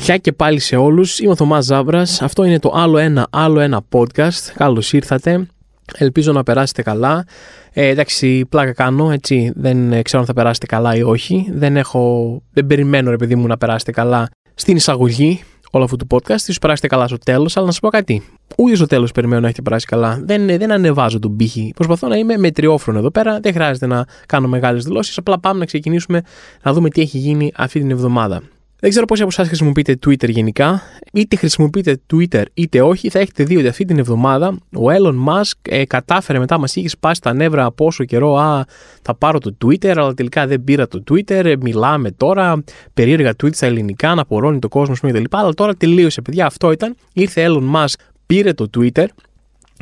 Γεια και πάλι σε όλους. Είμαι ο Θωμάς Ζάμπρα. Αυτό είναι το άλλο ένα, άλλο ένα podcast. Καλώς ήρθατε. Ελπίζω να περάσετε καλά. Ε, εντάξει, πλάκα κάνω, έτσι. Δεν ξέρω αν θα περάσετε καλά ή όχι. Δεν, έχω, δεν περιμένω, ρε παιδί μου, να περάσετε καλά στην εισαγωγή όλου αυτού του podcast. Ίσως περάσετε καλά στο τέλος, αλλά να σας πω κάτι. Ούτε στο τέλος περιμένω να έχετε περάσει καλά. Δεν, δεν ανεβάζω τον πύχη. Προσπαθώ να είμαι μετριόφρονο εδώ πέρα. Δεν χρειάζεται να κάνω μεγάλες δηλώσεις. Απλά πάμε να ξεκινήσουμε να δούμε τι έχει γίνει αυτή την εβδομάδα. Δεν ξέρω πόσοι από εσάς χρησιμοποιείτε Twitter γενικά. Είτε χρησιμοποιείτε Twitter είτε όχι, θα έχετε δει ότι αυτή την εβδομάδα ο Elon Musk ε, κατάφερε μετά, μας είχε σπάσει τα νεύρα από όσο καιρό. Α, θα πάρω το Twitter, αλλά τελικά δεν πήρα το Twitter. Ε, μιλάμε τώρα, περίεργα tweets στα ελληνικά, να απορρώνει το κόσμος κτλ. Αλλά τώρα τελείωσε, παιδιά. Αυτό ήταν. Ήρθε Elon Musk, πήρε το Twitter,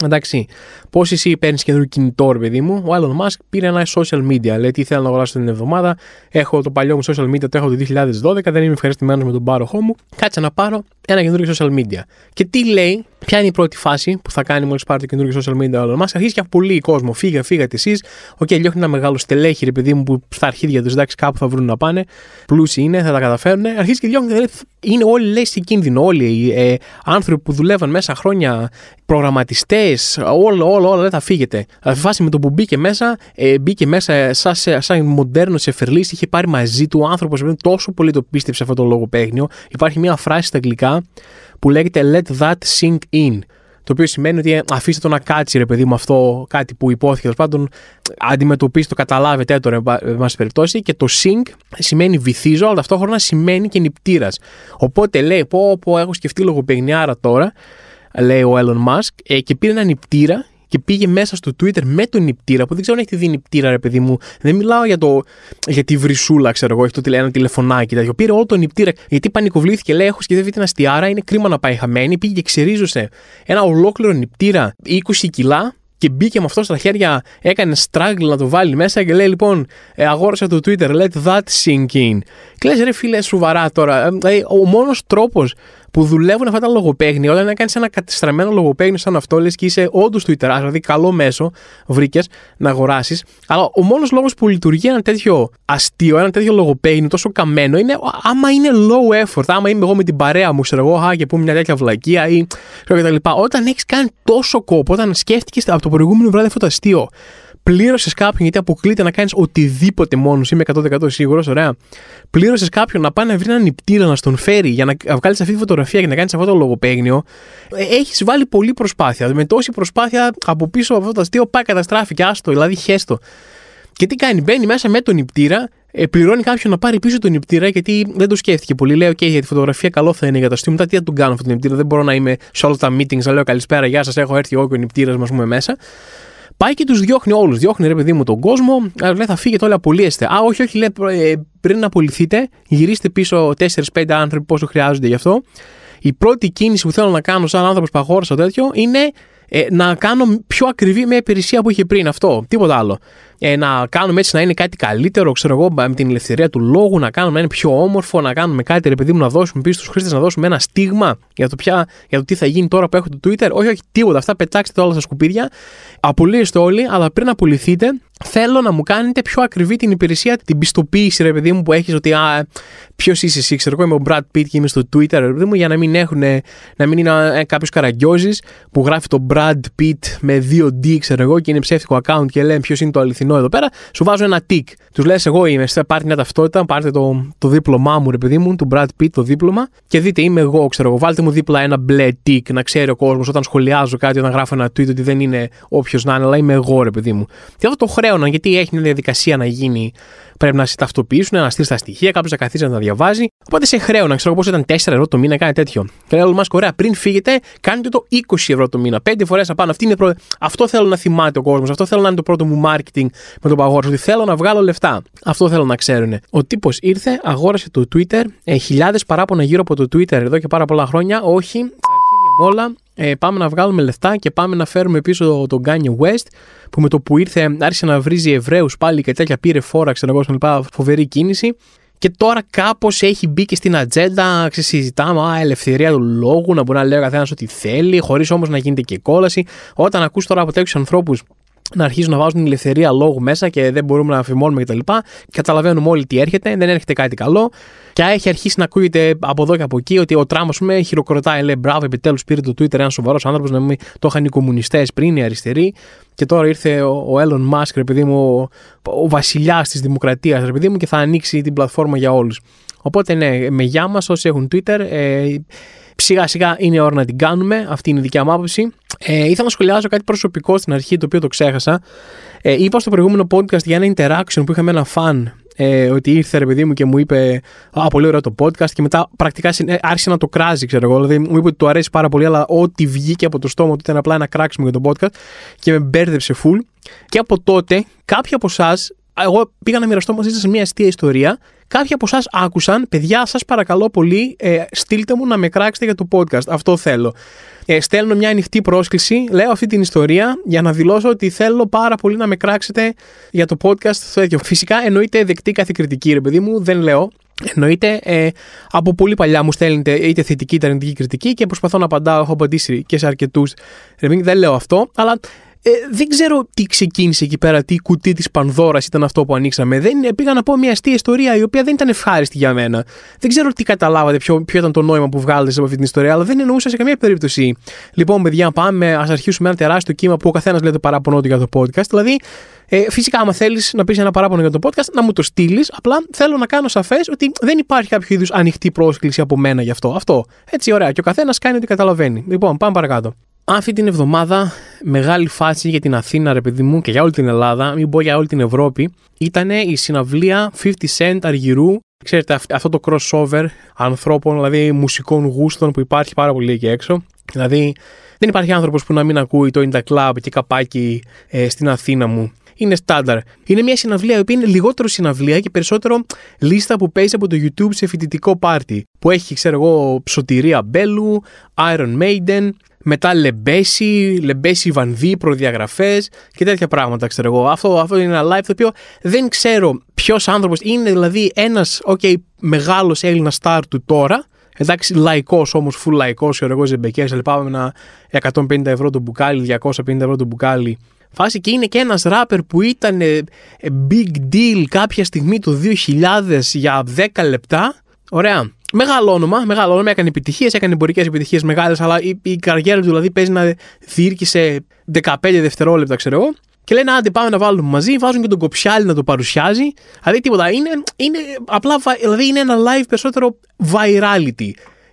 Εντάξει, πώς εσύ παίρνεις καινούργιο κινητό, ρε παιδί μου, ο Elon Musk πήρε ένα social media. Λέει τι θέλω να αγοράσω την εβδομάδα. Έχω το παλιό μου social media, το έχω το 2012, δεν είμαι ευχαριστημένος με τον πάροχό μου. Κάτσε να πάρω ένα καινούργιο social media. Και τι λέει, ποια είναι η πρώτη φάση που θα κάνει μόλις πάρει το καινούργιο social media ο Elon Musk. Αρχίζει και απολύει κόσμο. Φύγα, φύγατε εσείς. OK, okay, ένα μεγάλο στελέχη, ρε παιδί μου, που στα αρχίδια τους εντάξει κάπου θα βρουν να πάνε. Πλούσιοι είναι, θα τα καταφέρουν. Αρχίζει και διώχνει. Είναι όλοι λέει σε κίνδυνο. Όλοι οι ε, άνθρωποι που δουλεύαν μέσα χρόνια, προγραμματιστές, όλο, όλο, όλο, δεν θα φύγετε. Θα φάση με το που μπήκε μέσα, ε, μπήκε μέσα σαν, σαν μοντέρνος Σεφερλής, είχε πάρει μαζί του ο άνθρωπο τόσο πολύ το πίστεψε αυτό το λογοπαίγνιο. Υπάρχει μια φράση στα αγγλικά που λέγεται Let that sink in. Το οποίο σημαίνει ότι ε, αφήστε το να κάτσει, ρε παιδί μου, αυτό κάτι που υπόθηκε. Τέλος πάντων, αντιμετωπίσει το, καταλάβετε τώρα, εν πάση περιπτώσει. Και το sink σημαίνει βυθίζω, αλλά ταυτόχρονα σημαίνει και νυπτήρα. Οπότε λέει, πω, πω, έχω σκεφτεί λογοπαιγνιάρα τώρα, λέει ο Elon Musk, ε, και πήρε ένα νυπτήρα και πήγε μέσα στο Twitter με τον νηπτήρα που δεν ξέρω αν έχει δει νηπτήρα, ρε παιδί μου. Δεν μιλάω για, το, για τη βρυσούλα, ξέρω εγώ, έχει το ένα τηλεφωνάκι. τέτοιο. Πήρε όλο τον νηπτήρα γιατί πανικοβλήθηκε. Λέει: Έχω σκεφτεί την αστιάρα, είναι κρίμα να πάει χαμένη. Πήγε και ξερίζωσε ένα ολόκληρο νηπτήρα 20 κιλά και μπήκε με αυτό στα χέρια, έκανε struggle να το βάλει μέσα και λέει λοιπόν, ε, αγόρασα το Twitter, let that sink in. Και λες ρε φίλε, σοβαρά τώρα. Ε, δηλαδή, ο μόνος τρόπος που δουλεύουν αυτά τα λογοπαίγνια, όταν κάνεις ένα κατεστραμμένο λογοπαίγνιο σαν αυτό, λες και είσαι όντως Twitter, δηλαδή καλό μέσο βρήκες να αγοράσεις. Αλλά ο μόνος λόγος που λειτουργεί ένα τέτοιο αστείο, ένα τέτοιο λογοπαίγνιο τόσο καμένο είναι άμα είναι low effort. Άμα είμαι εγώ με την παρέα μου, ξέρω εγώ, α, και πούμε μια τέτοια βλακεία ή κτλ. Όταν έχεις κάνει τόσο κόπο, όταν σκέφτηκες από το προηγούμενο βράδυ αυτό το αστείο, πλήρωσες κάποιον γιατί αποκλείται να κάνεις οτιδήποτε μόνος είμαι 100% σίγουρος, ωραία. Πλήρωσες κάποιον να πάει να βρει έναν νηπτήρα να στον φέρει για να βγάλεις αυτή τη φωτογραφία και να κάνεις αυτό το λογοπαίγνιο. Ε, Έχεις βάλει πολλή προσπάθεια. Με τόση προσπάθεια από πίσω από αυτό το αστείο πάει καταστράφηκε, άστο, δηλαδή χέστο. Και τι κάνει, μπαίνει μέσα με τον νηπτήρα, ε, πληρώνει κάποιον να πάρει πίσω τον νηπτήρα γιατί δεν το σκέφτηκε πολύ. Λέει: OK, για τη φωτογραφία καλό θα είναι για το αστείο. Μετά τι θα τον κάνω αυτό τον νηπτήρα. Δεν μπορώ να είμαι σε όλα τα meetings να λέω Καλησπέρα, γεια σας, έχω έρθει εγώ και ο νηπτήρας μα πούμε μέσα. Πάει και τους διώχνει όλους. Διώχνει ρε παιδί μου τον κόσμο. Λέει θα φύγετε όλοι απολύεστε. Α, όχι, όχι, λέει ε, πριν να απολυθείτε, γυρίστε πίσω 4-5 άνθρωποι πόσο χρειάζονται γι' αυτό. Η πρώτη κίνηση που θέλω να κάνω σαν άνθρωπος που αγόρασα τέτοιο είναι ε, να κάνω πιο ακριβή μια υπηρεσία που είχε πριν αυτό. Τίποτα άλλο ε, να κάνουμε έτσι να είναι κάτι καλύτερο, ξέρω εγώ, με την ελευθερία του λόγου, να κάνουμε να είναι πιο όμορφο, να κάνουμε κάτι, ρε παιδί μου, να δώσουμε πίσω στους χρήστες, να δώσουμε ένα στίγμα για το, ποια, για το τι θα γίνει τώρα που έχω το Twitter. Όχι, όχι, τίποτα. Αυτά πετάξτε τα όλα στα σκουπίδια. Απολύεστε όλοι, αλλά πριν απολυθείτε, θέλω να μου κάνετε πιο ακριβή την υπηρεσία, την πιστοποίηση, ρε παιδί μου, που έχεις ότι ποιος είσαι εσύ, ξέρω εγώ, είμαι ο Brad Pitt και είμαι στο Twitter, ρε παιδί μου, για να μην, έχουν, να μην είναι ε, κάποιος καραγκιόζης που γράφει το Brad Pitt με 2D, ξέρω εγώ, και είναι ψεύτικο account και λέει ποιος είναι το αληθινό εδώ πέρα, σου βάζω ένα τικ. Τους λες: Εγώ είμαι, πάρτε μια ταυτότητα, πάρτε το, το δίπλωμά μου, ρε παιδί μου, του Brad Pitt, το δίπλωμα, και δείτε, είμαι εγώ, ξέρω εγώ. Βάλτε μου δίπλα ένα μπλε τικ, να ξέρει ο κόσμος όταν σχολιάζω κάτι, όταν γράφω ένα tweet, ότι δεν είναι όποιος να είναι, αλλά είμαι εγώ, ρε παιδί μου. Και αυτό το χρέωνα, γιατί έχει μια διαδικασία να γίνει πρέπει να σε ταυτοποιήσουν, να στείλεις τα στοιχεία, κάποιος να καθίσει να τα διαβάζει. Οπότε σε χρέωνα, ξέρω πώ ήταν 4 ευρώ το μήνα, κάνει τέτοιο. Και λέω, Μα ωραία, πριν φύγετε, κάνετε το 20 ευρώ το μήνα. 5 φορές απάνω. Αυτή είναι προ... Αυτό θέλω να θυμάται ο κόσμος. Αυτό θέλω να είναι το πρώτο μου marketing με τον παγόρο. Ότι θέλω να βγάλω λεφτά. Αυτό θέλω να ξέρουν. Ο τύπος ήρθε, αγόρασε το Twitter, ε, χιλιάδες παράπονα γύρω από το Twitter εδώ και πάρα πολλά χρόνια. Όχι, στα αρχίδια μου όλα ε, πάμε να βγάλουμε λεφτά και πάμε να φέρουμε πίσω τον Kanye West που με το που ήρθε άρχισε να βρίζει Εβραίους πάλι και τέτοια πήρε φόρα, ξέρω εγώ, λοιπά, φοβερή κίνηση. Και τώρα κάπως έχει μπει και στην ατζέντα, συζητάμε, α, ελευθερία του λόγου, να μπορεί να λέει ο καθένας ό,τι θέλει, χωρίς όμως να γίνεται και κόλαση. Όταν ακούς τώρα από τέτοιους ανθρώπους να αρχίσουν να βάζουν την ελευθερία λόγου μέσα και δεν μπορούμε να αφημώνουμε κτλ. Καταλαβαίνουμε όλοι τι έρχεται, δεν έρχεται κάτι καλό. Και έχει αρχίσει να ακούγεται από εδώ και από εκεί ότι ο Τραμπ, ας πούμε, χειροκροτάει, λέει μπράβο, επιτέλους πήρε το Twitter ένας σοβαρός άνθρωπος, να μην το είχαν οι κομμουνιστές πριν, οι αριστεροί. Και τώρα ήρθε ο Elon Musk, επειδή μου, ο βασιλιάς της δημοκρατίας, επειδή μου, και θα ανοίξει την πλατφόρμα για όλους. Οπότε ναι, με γεια μας όσοι έχουν Twitter. Ε, σιγά σιγά είναι ώρα να την κάνουμε. Αυτή είναι η δικιά μου άποψη. Ε, ήθελα να σχολιάσω κάτι προσωπικό στην αρχή, το οποίο το ξέχασα. Ε, είπα στο προηγούμενο podcast για ένα interaction που είχαμε ένα φαν ε, ότι ήρθε ρε παιδί μου και μου είπε Α, πολύ ωραίο το podcast και μετά πρακτικά ε, άρχισε να το κράζει, ξέρω εγώ. Δηλαδή μου είπε ότι του αρέσει πάρα πολύ, αλλά ό,τι βγήκε από το στόμα του ήταν απλά ένα κράξιμο για το podcast και με μπέρδεψε full. Και από τότε κάποιοι από εσάς, εγώ πήγα να μοιραστώ μαζί σας μια αστεία ιστορία Κάποιοι από εσάς άκουσαν, παιδιά, σας παρακαλώ πολύ, ε, στείλτε μου να με κράξετε για το podcast. Αυτό θέλω. Ε, στέλνω μια ανοιχτή πρόσκληση, λέω αυτή την ιστορία για να δηλώσω ότι θέλω πάρα πολύ να με κράξετε για το podcast. τέτοιο. Φυσικά εννοείται δεκτή κάθε κριτική, ρε παιδί μου, δεν λέω. Εννοείται, ε, από πολύ παλιά μου στέλνετε είτε θετική είτε αρνητική κριτική και προσπαθώ να απαντάω. Έχω απαντήσει και σε αρκετούς. Δεν λέω αυτό, αλλά ε, δεν ξέρω τι ξεκίνησε εκεί πέρα, τι κουτί της Πανδώρας ήταν αυτό που ανοίξαμε. Δεν, ε, πήγα να πω μια αστεία ιστορία η οποία δεν ήταν ευχάριστη για μένα. Δεν ξέρω τι καταλάβατε, ποιο, ποιο ήταν το νόημα που βγάλετε από αυτή την ιστορία, αλλά δεν εννοούσα σε καμία περίπτωση. Λοιπόν, παιδιά, πάμε, ας αρχίσουμε ένα τεράστιο κύμα που ο καθένας λέει το παράπονο του για το podcast. Δηλαδή, ε, φυσικά, άμα θέλεις να πεις ένα παράπονο για το podcast, να μου το στείλεις. Απλά θέλω να κάνω σαφές ότι δεν υπάρχει κάποιο είδους ανοιχτή πρόσκληση από μένα γι' αυτό. Αυτό. Έτσι, ωραία. Και ο καθένας κάνει ό,τι καταλαβαίνει. Λοιπόν, πάμε παρακάτω. Αυτή την εβδομάδα μεγάλη φάση για την Αθήνα, ρε παιδί μου, και για όλη την Ελλάδα, μην πω για όλη την Ευρώπη, ήταν η συναυλία 50 Cent Αργυρού. Ξέρετε, αυτό το crossover ανθρώπων, δηλαδή μουσικών γούστων που υπάρχει πάρα πολύ εκεί έξω. Δηλαδή, δεν υπάρχει άνθρωπος που να μην ακούει το In The Club και καπάκι ε, στην Αθήνα μου. Είναι στάνταρ. Είναι μια συναυλία η οποία είναι λιγότερο συναυλία και περισσότερο λίστα που παίζει από το YouTube σε φοιτητικό πάρτι. Που έχει, ξέρω εγώ, ψωτηρία Μπέλου, Iron Maiden, μετά λεμπέση, λεμπέση βανδύ, προδιαγραφές και τέτοια πράγματα, ξέρω εγώ. Αυτό, αυτό είναι ένα live το οποίο δεν ξέρω ποιος άνθρωπος είναι, δηλαδή ένας okay, μεγάλος Έλληνας star του τώρα. Εντάξει, λαϊκός όμως, full λαϊκός, ξέρω εγώ, ζεμπεκές, πάμε ένα 150 ευρώ το μπουκάλι, 250 ευρώ το μπουκάλι. Φάση και είναι και ένας ράπερ που ήταν ε, big deal κάποια στιγμή το 2000 για 10 λεπτά. Ωραία. Μεγάλο όνομα, μεγάλο όνομα, έκανε επιτυχίες, έκανε εμπορικές επιτυχίες μεγάλες, αλλά η, η καριέρα του δηλαδή παίζει να διήρκησε 15 δευτερόλεπτα, ξέρω εγώ. Και λένε, άντε πάμε να βάλουμε μαζί, βάζουν και τον κοψιάλι να το παρουσιάζει. Δηλαδή τίποτα. Είναι, είναι απλά, δηλαδή είναι ένα live περισσότερο virality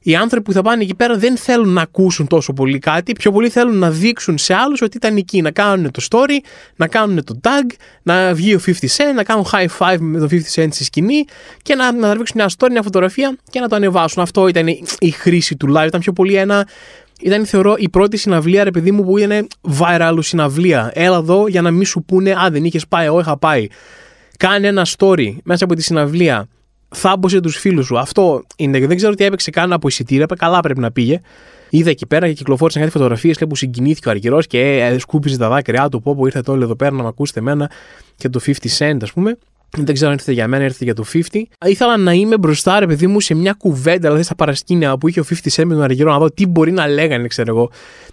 οι άνθρωποι που θα πάνε εκεί πέρα δεν θέλουν να ακούσουν τόσο πολύ κάτι, πιο πολύ θέλουν να δείξουν σε άλλους ότι ήταν εκεί, να κάνουν το story, να κάνουν το tag, να βγει ο 50 Cent, να κάνουν high five με το 50 Cent στη σκηνή και να, να τραβήξουν μια story, μια φωτογραφία και να το ανεβάσουν. Αυτό ήταν η χρήση του live. Ήταν πιο πολύ ένα ήταν θεωρώ η πρώτη συναυλία ρε παιδί μου που είναι viral συναυλία. Έλα εδώ για να μην σου πούνε Α, δεν είχες πάει, εγώ είχα πάει. Κάνε ένα story μέσα από τη συναυλία θάμπωσε τους φίλους σου. Αυτό είναι. Δεν ξέρω τι έπαιξε καν από εισιτήρια. Καλά πρέπει να πήγε. Είδα εκεί πέρα και κυκλοφόρησαν κάτι φωτογραφίες που συγκινήθηκε ο Αργυρός και ε, σκούπιζε τα δάκρυά του. Πω, πω ήρθατε όλοι εδώ πέρα να με ακούσετε εμένα και το 50 cent, ας πούμε. Δεν ξέρω αν ήρθε για μένα, ήρθε για το 50. Ήθελα να είμαι μπροστά, ρε παιδί μου, σε μια κουβέντα, δηλαδή στα παρασκήνια που είχε ο 50 Cent με τον Αργυρό, να δω τι μπορεί να λέγανε, ξέρω εγώ.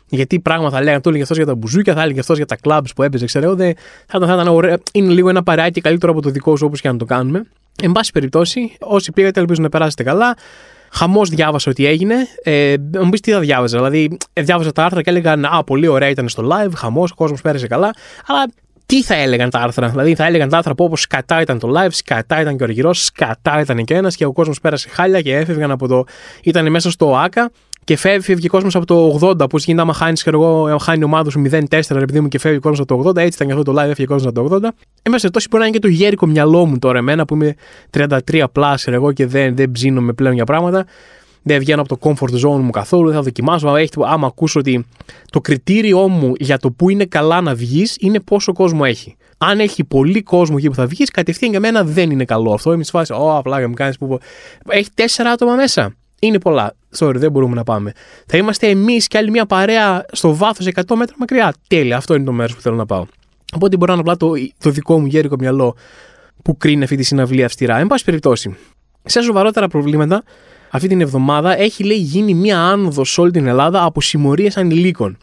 Γιατί πράγματα λέγανε. Το έλεγε αυτός για τα μπουζούκια, θα έλεγε αυτός για τα κλαμπ που έπαιζε, ξέρω εγώ. Δεν, θα, ήταν, θα ήταν ωραίο. Είναι λίγο ένα παράκι καλύτερο από το δικό σου, όπως και να το κάνουμε. Εν πάση περιπτώσει, όσοι πήγατε, ελπίζω να περάσετε καλά. Χαμός διάβασα ότι έγινε. Ε, μου πεις τι θα διάβαζα. Δηλαδή, ε, διάβαζα τα άρθρα και έλεγαν Α, πολύ ωραία ήταν στο live, χαμός, ο κόσμος πέρασε καλά. Αλλά τι θα έλεγαν τα άρθρα; Δηλαδή, θα έλεγαν τα άρθρα που όπως σκατά ήταν το live, σκατά ήταν και ο Αργυρό, σκατά ήταν και ένας και ο κόσμος πέρασε χάλια και έφευγαν από το. ήταν μέσα στο ΟΑΚΑ και φεύγει, φεύγει ο κόσμος από το 80. Πώ γίνεται άμα χάνεις, ξέρω εγώ, χάνει ομάδα σου 0-4, επειδή μου και φεύγει ο κόσμος από το 80. Έτσι ήταν και αυτό το live, έφυγε ο κόσμος από το 80. Είμαστε τόσο μπορεί να είναι και το γέρικο μυαλό μου τώρα, εμένα που είμαι 33 πλάσερ εγώ και δεν, δεν ψήνομαι πλέον για πράγματα. Δεν βγαίνω από το comfort zone μου καθόλου, δεν θα δοκιμάσω. Άμα, άμα ακούσω ότι το κριτήριό μου για το που είναι καλά να βγεις είναι πόσο κόσμο έχει. Αν έχει πολύ κόσμο εκεί που θα βγεις, κατευθείαν για μένα δεν είναι καλό αυτό. Είμαι στη φάση, Ω, απλά μου κάνεις που. Έχει τέσσερα άτομα μέσα είναι πολλά. Sorry, δεν μπορούμε να πάμε. Θα είμαστε εμείς και άλλη μια παρέα στο βάθος 100 μέτρα μακριά. Τέλεια, αυτό είναι το μέρος που θέλω να πάω. Οπότε μπορώ να απλά το, το δικό μου γέρικο μυαλό που κρίνει αυτή τη συναυλία αυστηρά. Εν πάση περιπτώσει, σε σοβαρότερα προβλήματα, αυτή την εβδομάδα έχει λέει γίνει μία άνοδος σε όλη την Ελλάδα από συμμορίες ανηλίκων.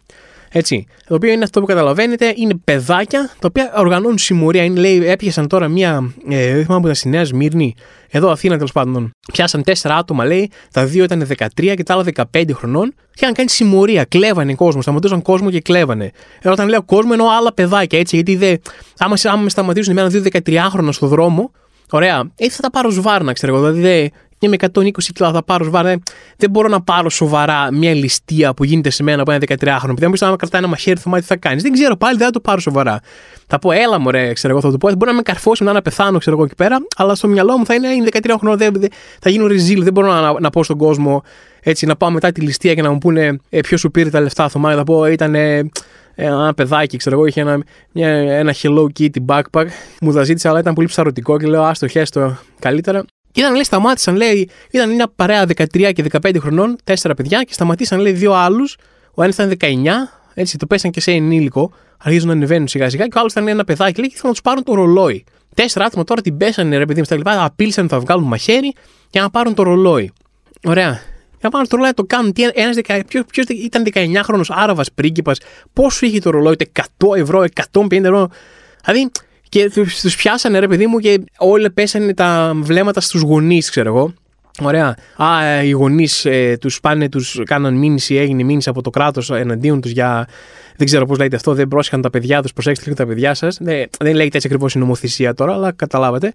Έτσι. Το οποίο είναι αυτό που καταλαβαίνετε, είναι παιδάκια τα οποία οργανώνουν συμμορία. Είναι, λέει, έπιασαν τώρα μία. Ε, δεν θυμάμαι που ήταν στη Νέα Σμύρνη, εδώ Αθήνα τέλος πάντων. Πιάσαν τέσσερα άτομα, λέει, τα δύο ήταν 13 και τα άλλα 15 χρονών. Και είχαν κάνει συμμορία, κλέβανε κόσμο, σταματούσαν κόσμο και κλέβανε. Ενώ όταν λέω κόσμο εννοώ άλλα παιδάκια, έτσι, γιατί δε, άμα, άμα με σταματήσουν εμένα δύο 13 στο δρόμο, Ωραία. Έτσι θα τα πάρω σβάρνα, ξέρω εγώ. Δηλαδή και με 120 κιλά θα πάρω σβάρνα. Δεν μπορώ να πάρω σοβαρά μια ληστεία που γίνεται σε μένα από ένα 13χρονο. Επειδή μου πει να κρατάει ένα μαχαίρι, θα τι θα κάνεις. Δεν ξέρω πάλι, δεν θα το πάρω σοβαρά. Θα πω, έλα μου, ρε, ξέρω εγώ, θα το πω. Μπορεί να με καρφώσει μετά να πεθάνω, ξέρω εγώ εκεί πέρα, αλλά στο μυαλό μου θα είναι, είναι 13 χρονών, θα γίνω ριζίλ. Δεν μπορώ να, να πω στον κόσμο έτσι να πάω μετά τη ληστεία και να μου πούνε ε, ποιος σου πήρε τα λεφτά. Θα θα πω, ήταν ένα παιδάκι, ξέρω εγώ, είχε ένα, μια, ένα Hello Kitty backpack. Μου τα ζήτησε, αλλά ήταν πολύ ψαρωτικό και λέω, άστο, χέστο καλύτερα. Και ήταν, λέει, σταμάτησαν, λέει, ήταν μια παρέα 13 και 15 χρονών, τέσσερα παιδιά και σταματήσαν, λέει, δύο άλλους. Ο ένας ήταν 19, έτσι, το πέσαν και σε ενήλικο, αρχίζουν να ανεβαίνουν σιγά σιγά, και ο άλλος ήταν ένα παιδάκι, λέει, και θα τους πάρουν το ρολόι. Τέσσερα άτομα τώρα την πέσανε, ρε παιδί μου, στα λοιπά, απείλησαν θα βγάλουν μαχαίρι για να πάρουν το ρολόι. Ωραία. Για πάνω στο ρολόι το κάνουν. Τι, ένας, ποιος, ποιος ήταν 19χρονο Άραβας πρίγκιπας, πόσο είχε το ρολόι, 100 ευρώ, 150 ευρώ. Δηλαδή, και τους πιάσανε ρε παιδί μου και όλοι πέσανε τα βλέμματα στους γονείς, ξέρω εγώ. Ωραία. Α, ε, οι γονείς ε, τους πάνε, τους κάναν μήνυση, έγινε μήνυση από το κράτος εναντίον τους για. Δεν ξέρω πώς λέγεται αυτό, δεν πρόσεχαν τα παιδιά τους, προσέξτε λίγο τα παιδιά σας. Δεν, δεν λέγεται έτσι ακριβώς η νομοθεσία τώρα, αλλά καταλάβατε.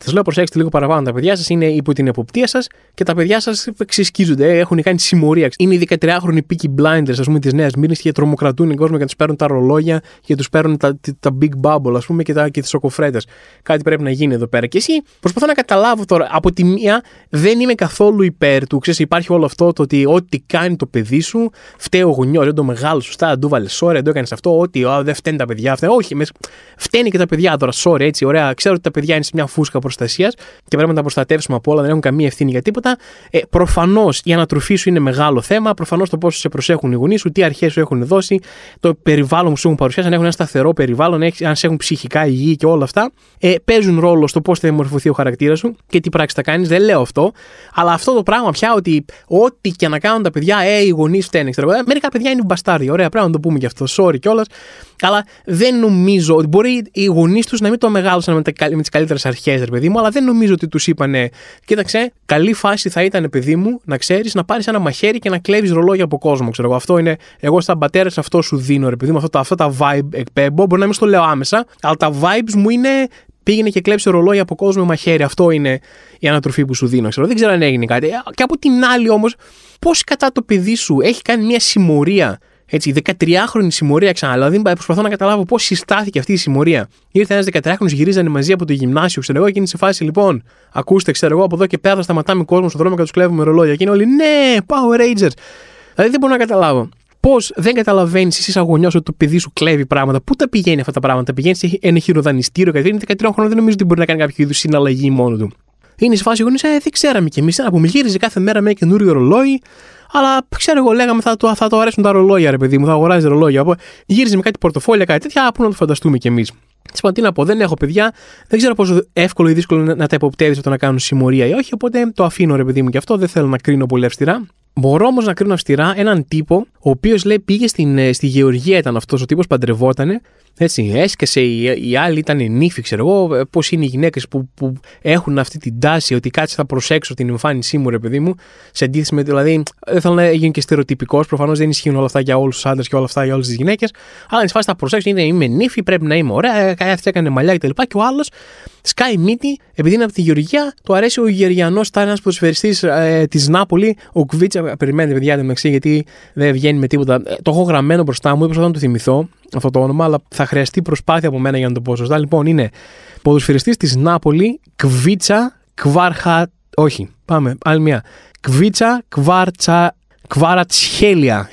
Σας λέω, προσέξτε λίγο παραπάνω. Τα παιδιά σας είναι υπό την εποπτεία σας και τα παιδιά σας ξεσκίζονται, έχουν κάνει συμμορία. Είναι οι 13χρονοι Peaky Blinders, ας πούμε, της Νέας Μήνης και τρομοκρατούν τον κόσμο και τους παίρνουν τα ρολόγια και τους παίρνουν τα, τα Big Bubble, ας πούμε, και, τα, και τις σοκοφρέτε. Κάτι πρέπει να γίνει εδώ πέρα. Και εσύ προσπαθώ να καταλάβω τώρα, από τη μία δεν είμαι καθόλου υπέρ του. Ξέρεις, υπάρχει όλο αυτό το ότι ό,τι κάνει το παιδί σου, φταίει ο γονιός, δεν το μεγάλο, σωστά, δεν του βάλε sorry, δεν το έκανες αυτό, ότι δεν φταίνει τα παιδιά αυτά. Όχι, μες, φταίνει και τα παιδιά τώρα, sorry, έτσι, ωραία. Ξέρω ότι τα παιδιά είναι σε μια φούσκα προστασίας και πρέπει να τα προστατεύσουμε από όλα, δεν έχουν καμία ευθύνη για τίποτα. Ε, Προφανώς η ανατροφή σου είναι μεγάλο θέμα. Προφανώς το πόσο σε προσέχουν οι γονείς σου, τι αρχές σου έχουν δώσει, το περιβάλλον που σου έχουν παρουσιάσει, αν έχουν ένα σταθερό περιβάλλον, αν σε έχουν ψυχικά υγιή και όλα αυτά. Ε, παίζουν ρόλο στο πώς θα διαμορφωθεί ο χαρακτήρας σου και τι πράξη θα κάνεις. Δεν λέω αυτό. Αλλά αυτό το πράγμα πια ότι ό,τι και να κάνουν τα παιδιά, ε, οι γονείς φταίνε. Ξέρω, ε, μερικά παιδιά είναι μπαστάρι. Ωραία, πρέπει να το πούμε γι' αυτό. Sorry κιόλας. Αλλά δεν νομίζω ότι μπορεί οι γονείς τους να μην το μεγάλωσαν με, με τις καλύτερες αρχές, ρε παιδί μου, αλλά δεν νομίζω ότι τους είπανε, κοίταξε, καλή φάση θα ήταν, παιδί μου, να ξέρεις να πάρεις ένα μαχαίρι και να κλέβεις ρολόγια από κόσμο. Ξέρω εγώ. Αυτό είναι, εγώ σαν πατέρας αυτό σου δίνω, ρε παιδί μου, αυτά, αυτά τα vibe εκπέμπω. Μπορεί να μην στο λέω άμεσα, αλλά τα vibes μου είναι πήγαινε και κλέψε ρολόγια από κόσμο με μαχαίρι. Αυτό είναι η ανατροφή που σου δίνω. Ξέρω. Δεν ξέρω αν έγινε κάτι. Και από την άλλη όμως, πώς κατά το παιδί σου έχει κάνει μια συμμορία έτσι, 13χρονη συμμορία ξαναλέω. Δηλαδή, προσπαθώ να καταλάβω πώς συστάθηκε αυτή η συμμορία. Ήρθε ένας 13χρονο, γυρίζανε μαζί από το γυμνάσιο, ξέρω εγώ, και είναι σε φάση λοιπόν. Ακούστε, ξέρω εγώ, από εδώ και πέρα θα σταματάμε κόσμο στον δρόμο και τους κλέβουμε ρολόγια. Και είναι όλοι, ναι, Power Rangers. Δηλαδή δεν μπορώ να καταλάβω. Πώς δεν καταλαβαίνεις εσύ σαν γονιός ότι το παιδί σου κλέβει πράγματα. Πού τα πηγαίνει αυτά τα πράγματα; Τα πηγαίνεις σε ένα χειροδανιστήριο γιατί είναι 13 χρόνια, δεν νομίζω ότι μπορεί να κάνει κάποιο είδους συναλλαγή μόνο του. Είναι σε φάση γονείς, ε, δεν ξέραμε κι εμείς. Να πούμε, γύριζε κάθε μέρα με ένα καινούριο ρολόι. Αλλά ξέρω εγώ, λέγαμε θα το, θα το αρέσουν τα ρολόγια, ρε παιδί μου, θα αγοράζει ρολόγια. Γύριζε με κάτι πορτοφόλια, κάτι τέτοια, πού να το φανταστούμε κι εμείς. Τι να πω, δεν έχω παιδιά, δεν ξέρω πόσο εύκολο ή δύσκολο να, να τα υποπτεύεις όταν να κάνουν συμμορία ή όχι, οπότε το αφήνω ρε παιδί μου και αυτό, δεν θέλω να κρίνω πολύ αυστηρά. Μπορώ όμως να κρίνω αυστηρά έναν τύπο, ο οποίος λέει πήγε στην, ε, στη Γεωργία, ήταν αυτός ο τύπος παντρευότανε. Έτσι, έσκασε, οι, οι άλλοι ήταν νύφοι, ξέρω εγώ. Ε, Πώς είναι οι γυναίκες που, που έχουν αυτή την τάση ότι κάτσε θα προσέξω την εμφάνισή μου, ρε παιδί μου. Σε αντίθεση με, δηλαδή, δεν θέλω να γίνει και στερεοτυπικός. Προφανώς δεν ισχύουν όλα αυτά για όλους τους άντρες και όλα αυτά για όλες τις γυναίκες. Αλλά εν φάση θα προσέξω, είναι, είμαι νύφη, πρέπει να είμαι ωραία. Ε, Κάτι έκανε μαλλιά κτλ. Και, και ο άλλος σκάει μύτη, επειδή είναι από τη Γεωργία, του αρέσει ο Γεωργιανός, ήταν ένας προσφερειστή ε, της Νάπολη, ο Κβίτσα. Περιμένετε, παιδιά, το μεταξύ, γιατί δεν βγαίνει με τίποτα. Ε, το έχω γραμμένο μπροστά μου, δεν να το θυμηθώ αυτό το όνομα, αλλά θα χρειαστεί προσπάθεια από μένα για να το πω σωστά. Λοιπόν, είναι ποδοσφαιριστής της Νάπολη, Κβίτσα, Κβάρχα. Όχι, πάμε, άλλη μια. Κβίτσα, Κβάρτσα, Κβάρατσχέλια.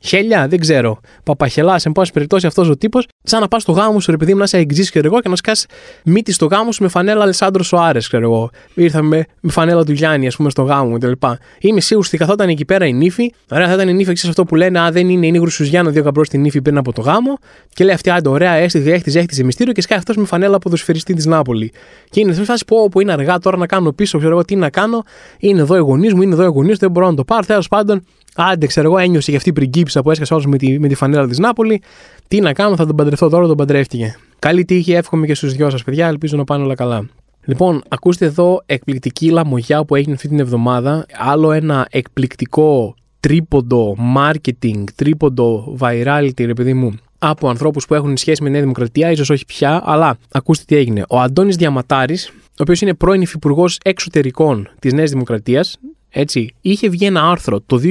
Χέλια, δεν ξέρω. Παπαχελάς, εν πάση περιπτώσει αυτός ο τύπος, σαν να πας στο γάμο σου, επειδή μου να είσαι εξή και εγώ και να σκάς μύτη στο γάμο σου με φανέλα Αλεσάνδρο Σοάρε, ξέρω εγώ. Ήρθαμε με φανέλα του Γιάννη, ας πούμε, στο γάμο μου κτλ. Είμαι σίγουρος ότι καθόταν εκεί πέρα η νύφη. Ωραία, θα ήταν η νύφη, εξή αυτό που λένε, Α, δεν είναι, είναι γρουσουζιάνο δύο καπρό στη νύφη πριν από το γάμο. Και λέει αυτή, άντε, ωραία, έστει, έχτιζε, έχτιζε μυστήριο και σκάει αυτός με φανέλα ποδοσφαιριστή της Νάπολη. Και είναι σε φάση που, που είναι αργά τώρα να κάνω πίσω, ξέρω εγώ τι να κάνω. Είναι εδώ οι γονείς μου, είναι εδώ οι γονείς δεν μπορώ να το πάρω. Τέλος πάντων, Άντε, ξέρω εγώ, ένιωσε για αυτή η πριγκίψα που έσκασε όλο με τη, με τη φανέλα της Νάπολη. Τι να κάνω, θα τον παντρευτώ τώρα, τον παντρεύτηκε. Καλή τύχη, εύχομαι και στους δυο σας, παιδιά. Ελπίζω να πάνε όλα καλά. Λοιπόν, ακούστε εδώ εκπληκτική λαμογιά που έγινε αυτή την εβδομάδα. Άλλο ένα εκπληκτικό τρίποντο marketing, τρίποντο virality, ρε παιδί μου, από ανθρώπους που έχουν σχέση με Νέα Δημοκρατία, ίσως όχι πια, αλλά ακούστε τι έγινε. Ο Αντώνης Διαματάρης, ο οποίος είναι πρώην υφυπουργός εξωτερικών της Νέας Δημοκρατίας, έτσι, είχε βγει ένα άρθρο το 2019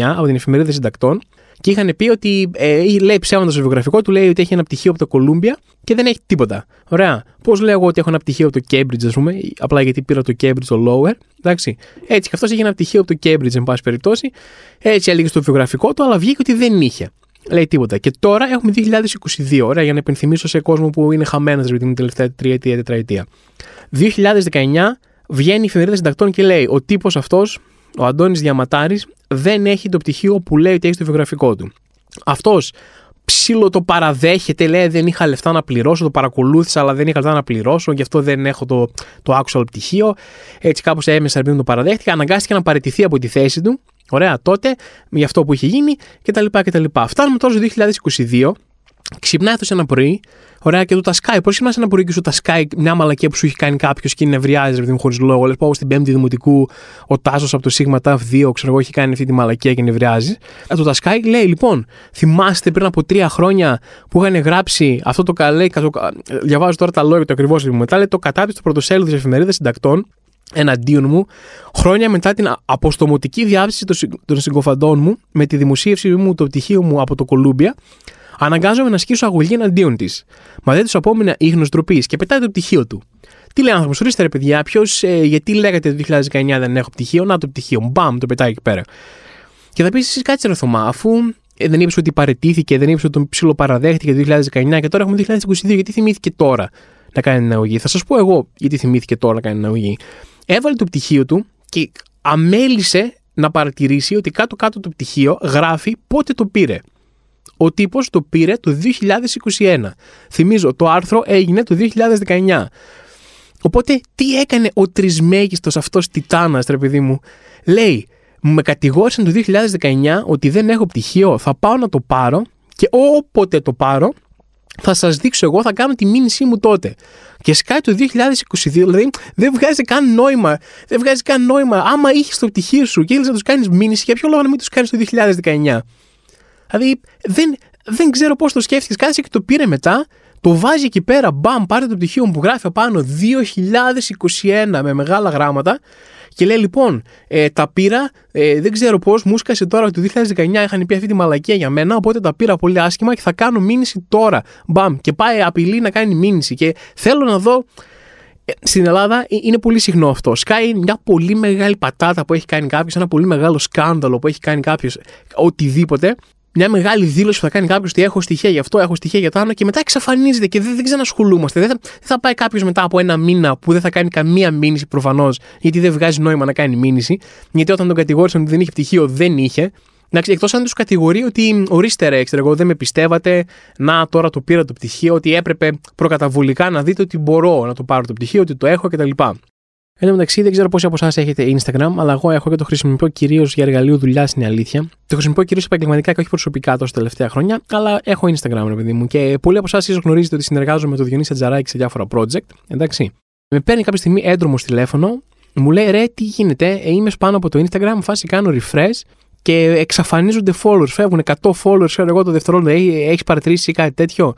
από την εφημερίδα Συντακτών και είχαν πει ότι ε, λέει ψέματα στο βιογραφικό του, λέει ότι έχει ένα πτυχίο από το Κολούμπια και δεν έχει τίποτα. Ωραία. Πώς λέω εγώ ότι έχω ένα πτυχίο από το Cambridge, ας πούμε, απλά γιατί πήρα το Cambridge το Lower. Εντάξει. Έτσι, και αυτός έχει ένα πτυχίο από το Cambridge, εν πάση περιπτώσει. Έτσι έλεγε στο βιογραφικό του, αλλά βγήκε ότι δεν είχε. Λέει τίποτα. Και τώρα έχουμε 2022, ωραία, για να υπενθυμίσω σε κόσμο που είναι χαμένος δηλαδή την τελευταία τριετία, τετραετία. 2019 βγαίνει η εφημερίδα συντακτών και λέει: Ο τύπος αυτός, ο Αντώνης Διαματάρης, δεν έχει το πτυχίο που λέει ότι έχει στο βιογραφικό του. Αυτός ψήλο το παραδέχεται, λέει δεν είχα λεφτά να πληρώσω, το παρακολούθησα αλλά δεν είχα λεφτά να πληρώσω, γι' αυτό δεν έχω το, το actual πτυχίο. Έτσι κάπως έμεσα επειδή το παραδέχτηκε, αναγκάστηκε να παραιτηθεί από τη θέση του, ωραία τότε, για αυτό που είχε γίνει κτλ. κτλ. Φτάνουμε τώρα στο 2022, ξυπνάει αυτός ένα πρωί, Ωραία, και το Τασκάι. Πώ θυμάσαι ένα πρωί και σου Τασκάι μια μαλακία που σου έχει κάνει κάποιος και νευριάζει, ρε χωρίς λόγο. Λες πάω στην Πέμπτη Δημοτικού, ο Τάσος από το Σίγμα ΤΑΦ 2, ξέρω εγώ, έχει κάνει αυτή τη μαλακία και νευριάζει. Ε, το Τασκάι λέει, λοιπόν, θυμάστε πριν από τρία χρόνια που είχαν γράψει αυτό το καλέ. Διαβάζω τώρα τα λόγια του ακριβώς μετά. Λέει το κατάπτυστο του πρωτοσέλιδο της εφημερίδας συντακτών εναντίον μου, χρόνια μετά την αποστομωτική διάβηση των συγκοφαντών μου με τη δημοσίευση μου το πτυχίο μου από το Κολούμπια, Αναγκάζομαι να σκίσω αγωγή εναντίον της. Μα δεν τους απόμενα ίχνο ντροπή και πετάει το πτυχίο του. Τι λέει άνθρωπος, ορίστε ρε παιδιά, ποιος, ε, γιατί λέγατε το 2019 δεν έχω πτυχίο, να το πτυχίο μου, μπαμ, το πετάει εκεί πέρα. Και θα πεις εσύ κάτσε ρε Θωμά, αφού ε, δεν είπες ότι παρετήθηκε, δεν είπες ότι τον ψιλοπαραδέχτηκε το 2019 και τώρα έχουμε 2022, γιατί θυμήθηκε τώρα να κάνει την αγωγή; Θα σας πω εγώ γιατί θυμήθηκε τώρα να κάνει την αγωγή. Έβαλε το πτυχίο του και αμέλησε να παρατηρήσει ότι κάτω-κάτω το πτυχίο γράφει πότε το πήρε ο τύπος το πήρε το 2021. Θυμίζω, το άρθρο έγινε το 2019. Οπότε, τι έκανε ο τρισμέγιστος αυτός Τιτάνας, ρε παιδί μου; Λέει, με κατηγόρησαν το 2019 ότι δεν έχω πτυχίο, θα πάω να το πάρω και όποτε το πάρω, θα σας δείξω εγώ, θα κάνω τη μήνυσή μου τότε. Και σκάει το 2022, δηλαδή δεν βγάζει καν νόημα. Δεν βγάζει καν νόημα. Άμα είχες το πτυχίο σου και ήθελες να τους κάνεις μήνυση, για ποιο λόγο να μην τους κάνεις το 2019. Δηλαδή δεν, δεν ξέρω πώς το σκέφτηκες. Κάτσε και το πήρε μετά, το βάζει εκεί πέρα, μπαμ, πάρε το πτυχίο μου που γράφει απάνω 2021 με μεγάλα γράμματα και λέει λοιπόν, ε, τα πήρα, ε, δεν ξέρω πώς, μου σκασε τώρα ότι το 2019 είχαν πει αυτή τη μαλακία για μένα, οπότε τα πήρα πολύ άσχημα και θα κάνω μήνυση τώρα. Μπαμ, και πάει απειλή να κάνει μήνυση. Και θέλω να δω. Ε, στην Ελλάδα ε, είναι πολύ συχνό αυτό. Σκάει μια πολύ μεγάλη πατάτα που έχει κάνει κάποιος, ένα πολύ μεγάλο σκάνδαλο που έχει κάνει κάποιος, οτιδήποτε μια μεγάλη δήλωση που θα κάνει κάποιος ότι έχω στοιχεία γι' αυτό, έχω στοιχεία για το άλλο και μετά εξαφανίζεται και δεν, δεν ξανασχολούμαστε. Δεν θα, δεν θα πάει κάποιος μετά από ένα μήνα που δεν θα κάνει καμία μήνυση προφανώς, γιατί δεν βγάζει νόημα να κάνει μήνυση. Γιατί όταν τον κατηγόρησαν ότι δεν είχε πτυχίο, δεν είχε. Εντάξει, εκτός αν τους κατηγορεί ότι ορίστε ρε, ξέρω εγώ, δεν με πιστεύατε. Να, τώρα το πήρα το πτυχίο, ότι έπρεπε προκαταβολικά να δείτε ότι μπορώ να το πάρω το πτυχίο, ότι το έχω κτλ. Εν τω μεταξύ, δεν ξέρω πόσοι από εσάς έχετε Instagram, αλλά εγώ έχω και το χρησιμοποιώ κυρίως για εργαλείο δουλειάς, είναι αλήθεια. Το χρησιμοποιώ κυρίως επαγγελματικά και όχι προσωπικά τόσο τελευταία χρόνια, αλλά έχω Instagram, ρε παιδί μου. Και πολλοί από εσάς ίσως γνωρίζετε ότι συνεργάζομαι με τον Διονύση Ατζαράκη σε διάφορα project. Εντάξει. Με παίρνει κάποια στιγμή έντρομο τηλέφωνο, μου λέει ρε, τι γίνεται, ε, είμαι πάνω από το Instagram, φάση κάνω refresh και εξαφανίζονται followers. Φεύγουν 100 followers, ξέρω εγώ το δευτερόλεπτο, έχεις παρατηρήσει κάτι τέτοιο;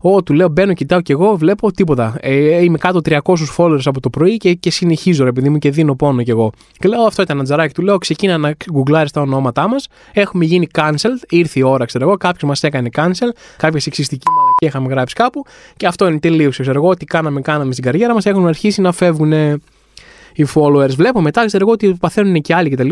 Ω, του λέω, μπαίνω, κοιτάω και εγώ, βλέπω τίποτα. Ε, είμαι κάτω 300 followers από το πρωί και, και συνεχίζω, ρε παιδί μου, και δίνω πόνο κι εγώ. Και λέω, αυτό ήταν ένα τζαράκι. Του λέω, ξεκίνα να γκουγκλάρεις τα ονόματά μας. Έχουμε γίνει cancelled. Ήρθε η ώρα, ξέρω εγώ. Κάποιος μας έκανε cancel. Κάποια σεξιστική μαλακή είχαμε γράψει κάπου. Και αυτό είναι τελείωσε. Ξέρω εγώ, τι κάναμε, κάναμε στην καριέρα μας. Έχουν αρχίσει να φεύγουν οι followers. Βλέπω μετά, ξέρω εγώ, ότι παθαίνουν και άλλοι κτλ.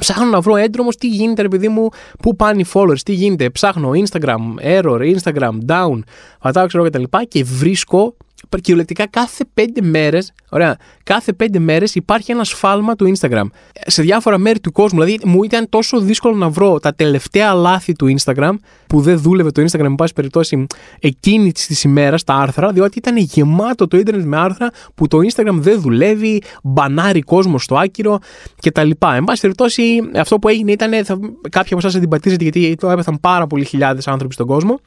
Ψάχνω να βρω έντρομο τι γίνεται, ρε παιδί μου, πού πάνε οι followers, τι γίνεται. Ψάχνω Instagram, error, Instagram, down, πατάω ξέρω και τα λοιπά και βρίσκω κυριολεκτικά κάθε πέντε μέρες, ωραία, κάθε πέντε μέρες υπάρχει ένα σφάλμα του Instagram. Σε διάφορα μέρη του κόσμου. Δηλαδή, μου ήταν τόσο δύσκολο να βρω τα τελευταία λάθη του Instagram που δεν δούλευε το Instagram, με πάση περιπτώσει, εκείνη της ημέρας, τα άρθρα, διότι ήταν γεμάτο το Ιντερνετ με άρθρα που το Instagram δεν δουλεύει, μπανάρει κόσμο στο άκυρο κτλ. Εν πάση περιπτώσει, αυτό που έγινε ήταν. Θα, κάποιοι από εσάς αντιπατήσετε γιατί το έπεθαν πάρα πολλοί χιλιάδες άνθρωποι στον κόσμο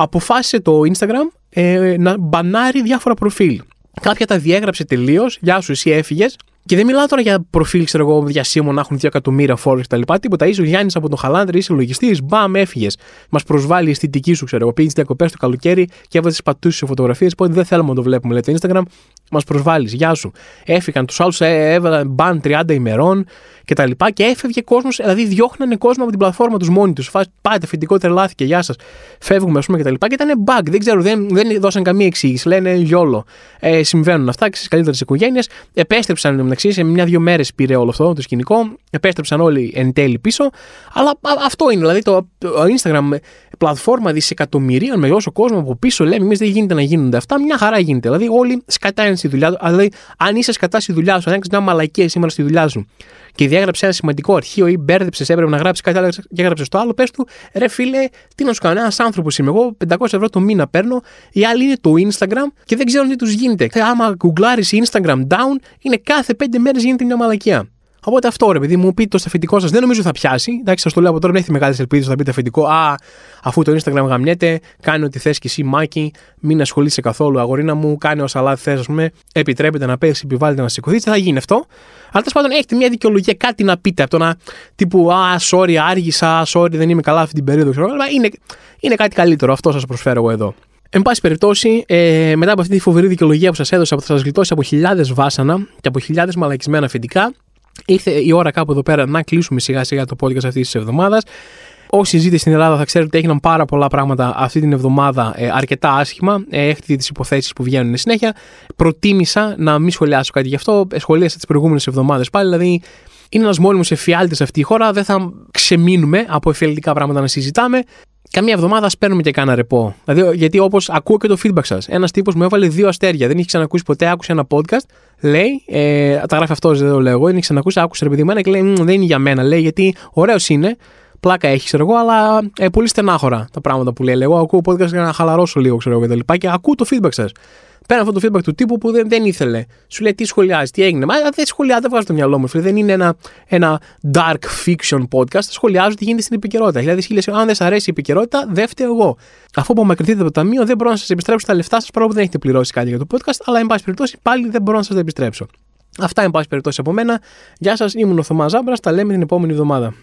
αποφάσισε το Instagram ε, να μπανάρει διάφορα προφίλ. Κάποια τα διέγραψε τελείως. Γεια σου, εσύ έφυγες. Και δεν μιλάω τώρα για προφίλ, ξέρω εγώ, διασύμων να έχουν 2 εκατομμύρια φόρου κτλ. Τίποτα. Είσαι ο Γιάννης από τον Χαλάνδρη, είσαι λογιστής, μπαμ, έφυγες. Μας προσβάλλει η αισθητική σου, ξέρω εγώ. Πήγες διακοπές το καλοκαίρι και έβαζες πατούσε σε φωτογραφίες. Οπότε δεν θέλουμε να το βλέπουμε, λέει το Instagram. Μας προσβάλλεις, γεια σου. Έφυγαν τους άλλους, ε, έβαλαν μπαν 30 ημερών και τα λοιπά και έφευγε κόσμος, δηλαδή διώχνανε κόσμο από την πλατφόρμα τους μόνοι τους. Πάτε, φοιτητικό τρελάθηκε, γεια σας. Φεύγουμε, ας πούμε και τα λοιπά. Και ήταν bug, δεν ξέρω, δεν, δεν δώσαν καμία εξήγηση. Λένε γιόλο. Ε, συμβαίνουν αυτά και στις καλύτερες οικογένειες. Επέστρεψαν μεταξύ, σε μια-δύο μέρες πήρε όλο αυτό το σκηνικό. Επέστρεψαν όλοι εν τέλει πίσω. Αλλά αυτό είναι, δηλαδή το, το Instagram πλατφόρμα δισεκατομμυρίων με όσο κόσμο από πίσω λέμε, εμείς δεν γίνεται να γίνονται αυτά. Μια χαρά γίνεται. Δηλαδή, όλοι σκατάνε στη δουλειά τους. Δηλαδή, αν είσαι σκατά στη δουλειά σου, αν έχεις μια μαλακία σήμερα στη δουλειά σου και διάγραψε ένα σημαντικό αρχείο ή μπέρδεψες, έπρεπε να γράψεις κάτι άλλο και έγραψε το άλλο, πες του, ρε φίλε, τι να σου κάνω, ένας άνθρωπος είμαι εγώ, 500 ευρώ το μήνα παίρνω, οι άλλοι είναι το Instagram και δεν ξέρουν τι τους γίνεται. Άμα γκουγκλάρεις Instagram down, είναι κάθε 5 μέρες γίνεται μια μαλακία. Οπότε αυτό ρε παιδί μου, πείτε το σταφετικό σας. Δεν νομίζω θα πιάσει. Εντάξει, σας το λέω από τώρα, δεν έχει μεγάλες ελπίδες θα πείτε αφεντικό. Α, αφού το Instagram γαμνιέται, κάνει ό,τι θες και εσύ, Μάκη, μην ασχολείσαι καθόλου, αγορίνα μου, κάνει όσα λάθη θες, ας πούμε. Επιτρέπεται να πέσει, επιβάλλεται να σηκωθεί, θα γίνει αυτό. Αλλά τέλος πάντων έχετε μια δικαιολογία, κάτι να πείτε από το να τύπου Α, sorry, άργησα, sorry, δεν είμαι καλά αυτή την περίοδο. Ξέρω, είναι, είναι κάτι καλύτερο. Αυτό σας προσφέρω εγώ εδώ. Εν πάση περιπτώσει, ε, μετά από αυτή τη φοβερή δικαιολογία που σας έδωσα, που θα σας γλιτώσει από χιλιάδες βάσανα και από χιλιάδες μαλακισμένα αφεντικά, Ήρθε η ώρα κάπου εδώ πέρα να κλείσουμε σιγά σιγά το podcast αυτής της εβδομάδας. Όσοι ζείτε στην Ελλάδα θα ξέρετε ότι έγιναν πάρα πολλά πράγματα αυτή την εβδομάδα ε, αρκετά άσχημα. Ε, έχετε τις υποθέσεις που βγαίνουν συνέχεια. Προτίμησα να μην σχολιάσω κάτι γι' αυτό. Ε, σχολίασα τις προηγούμενες εβδομάδες πάλι. Δηλαδή, είναι ένας μόνιμος εφιάλτης αυτή η χώρα. Δεν θα ξεμείνουμε από εφιαλτικά πράγματα να συζητάμε καμία εβδομάδα παίρνουμε και κάνα ρεπό. Δηλαδή, γιατί όπως ακούω και το feedback σας. Ένας τύπος μου έβαλε δύο αστέρια. Δεν είχε ξανακούσει ποτέ, άκουσε ένα podcast. Λέει, ε, τα γράφει αυτός, δεν το λέω εγώ. Δεν είχε ξανακούσει, άκουσε ρε παιδί μου και λέει, δεν είναι για μένα. Λέει, γιατί ωραίος είναι, πλάκα έχεις, ξέρω εγώ, αλλά ε, πολύ στενάχωρα τα πράγματα που λέει. Εγώ ακούω podcast για να χαλαρώσω λίγο, ξέρω εγώ και τα λοιπά. Και ακούω το feedback σας. Πέρα αυτό το feedback του τύπου που δεν, δεν ήθελε. Σου λέει τι σχολιάζει, τι έγινε. Μα δεν σχολιάζει, δεν βγάζει το μυαλό μου. Δεν είναι ένα, ένα dark fiction podcast. Σχολιάζω τι γίνεται στην επικαιρότητα. Δηλαδή, χίλιε αν δεν σα αρέσει η επικαιρότητα, δεν φταίω εγώ. Αφού απομακρυνθείτε από το ταμείο, δεν μπορώ να σας επιστρέψω τα λεφτά σας παρόλο που δεν έχετε πληρώσει κάτι για το podcast. Αλλά, εν πάση περιπτώσει, πάλι δεν μπορώ να σας τα επιστρέψω. Αυτά, εν πάση περιπτώσει, από μένα. Γεια σας, ήμουν ο Θωμάς Ζάμπρας. Τα λέμε την επόμενη εβδομάδα.